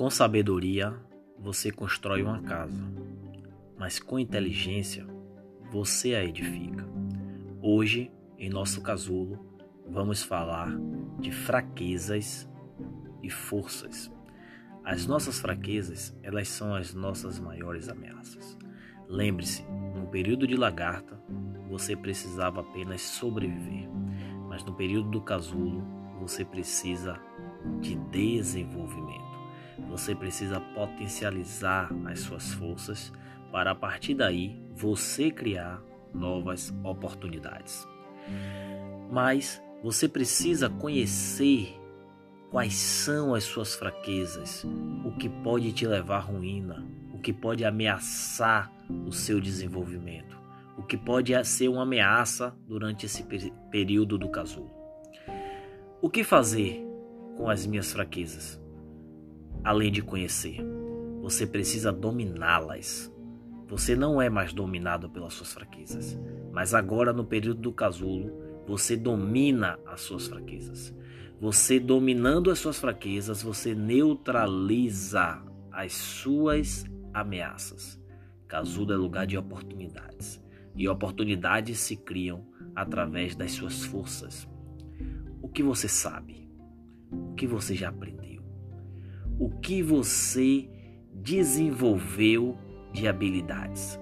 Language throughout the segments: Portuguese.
Com sabedoria, você constrói uma casa, mas com inteligência, você a edifica. Hoje, em nosso casulo, vamos falar de fraquezas e forças. As nossas fraquezas, elas são as nossas maiores ameaças. Lembre-se, no período de lagarta, você precisava apenas sobreviver, mas no período do casulo, você precisa de desenvolvimento. Você precisa potencializar as suas forças para a partir daí você criar novas oportunidades. Mas você precisa conhecer quais são as suas fraquezas, o que pode te levar à ruína, o que pode ameaçar o seu desenvolvimento, o que pode ser uma ameaça durante esse período do casulo. O que fazer com as minhas fraquezas? Além de conhecer, você precisa dominá-las. Você não é mais dominado pelas suas fraquezas, mas agora no período do casulo, você domina as suas fraquezas. Você dominando as suas fraquezas, você neutraliza as suas ameaças. Casulo é lugar de oportunidades, e oportunidades se criam através das suas forças. O que você sabe? O que você já aprendeu? O que você desenvolveu de habilidades?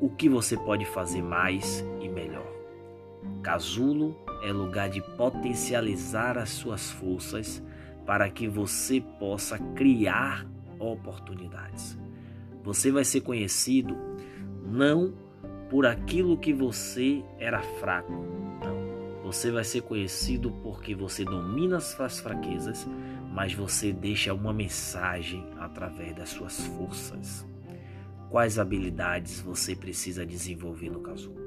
O que você pode fazer mais e melhor? Casulo é lugar de potencializar as suas forças para que você possa criar oportunidades. Você vai ser conhecido não por aquilo que você era fraco. Você vai ser conhecido porque você domina as suas fraquezas, mas você deixa uma mensagem através das suas forças. Quais habilidades você precisa desenvolver no casulo?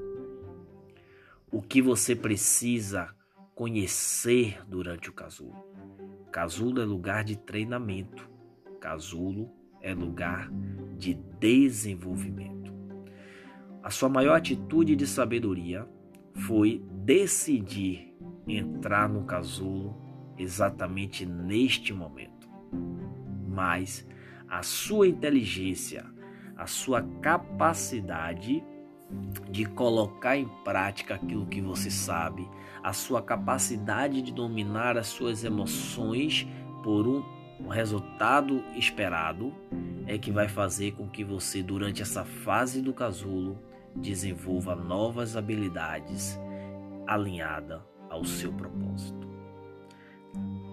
o que você precisa conhecer durante o casulo. Casulo é lugar de treinamento. Casulo é lugar de desenvolvimento. A sua maior atitude de sabedoria foi decidir entrar no casulo exatamente neste momento. Mas a sua inteligência, a sua capacidade de colocar em prática aquilo que você sabe, a sua capacidade de dominar as suas emoções por um, resultado esperado é que vai fazer com que você, durante essa fase do casulo, desenvolva novas habilidades alinhada ao seu propósito.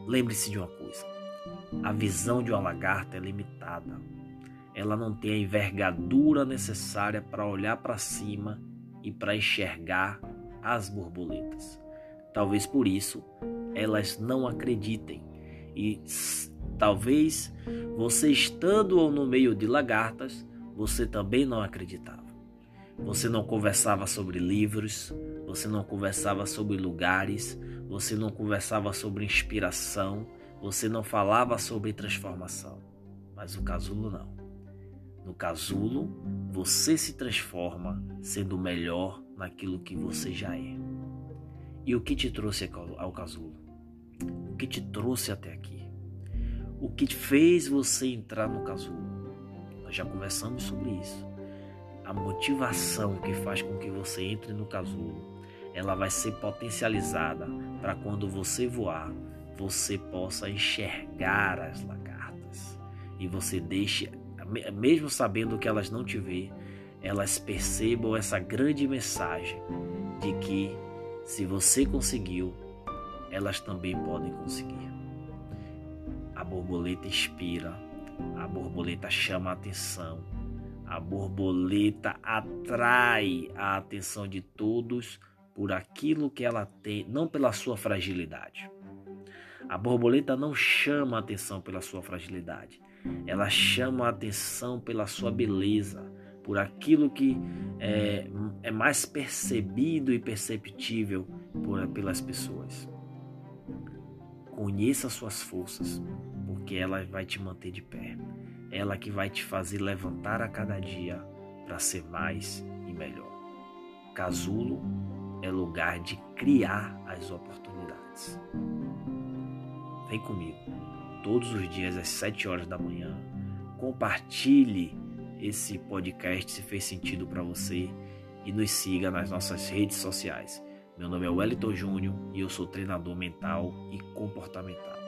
Lembre-se de uma coisa: a visão de uma lagarta é limitada ela não tem a envergadura necessária para olhar para cima e para enxergar as borboletas. Talvez por isso elas não acreditem e talvez você estando no meio de lagartas, você também não acreditava. Você não conversava sobre livros, você não conversava sobre lugares, você não conversava sobre inspiração, você não falava sobre transformação. Mas o casulo não. No casulo, você se transforma sendo melhor naquilo que você já é. E o que te trouxe ao casulo? O que te trouxe até aqui? O que fez você entrar no casulo? Nós já conversamos sobre isso. A motivação que faz com que você entre no casulo, ela vai ser potencializada para quando você voar, você possa enxergar as lagartas e você deixe mesmo sabendo que elas não te vê, elas percebam essa grande mensagem de que se você conseguiu, elas também podem conseguir. A borboleta inspira, a borboleta chama a atenção, a borboleta atrai a atenção de todos por aquilo que ela tem, não pela sua fragilidade. A borboleta não chama a atenção pela sua fragilidade, ela chama a atenção pela sua beleza, por aquilo que é, é mais percebido e perceptível por, pelas pessoas. Conheça suas forças, porque ela vai te manter de pé. Ela que vai te fazer levantar a cada dia para ser mais e melhor. Casulo é lugar de criar as oportunidades. Vem comigo todos os dias às 7 horas da manhã. Compartilhe esse podcast se fez sentido para você e nos siga nas nossas redes sociais. Meu nome é Wellington Júnior e eu sou treinador mental e comportamental.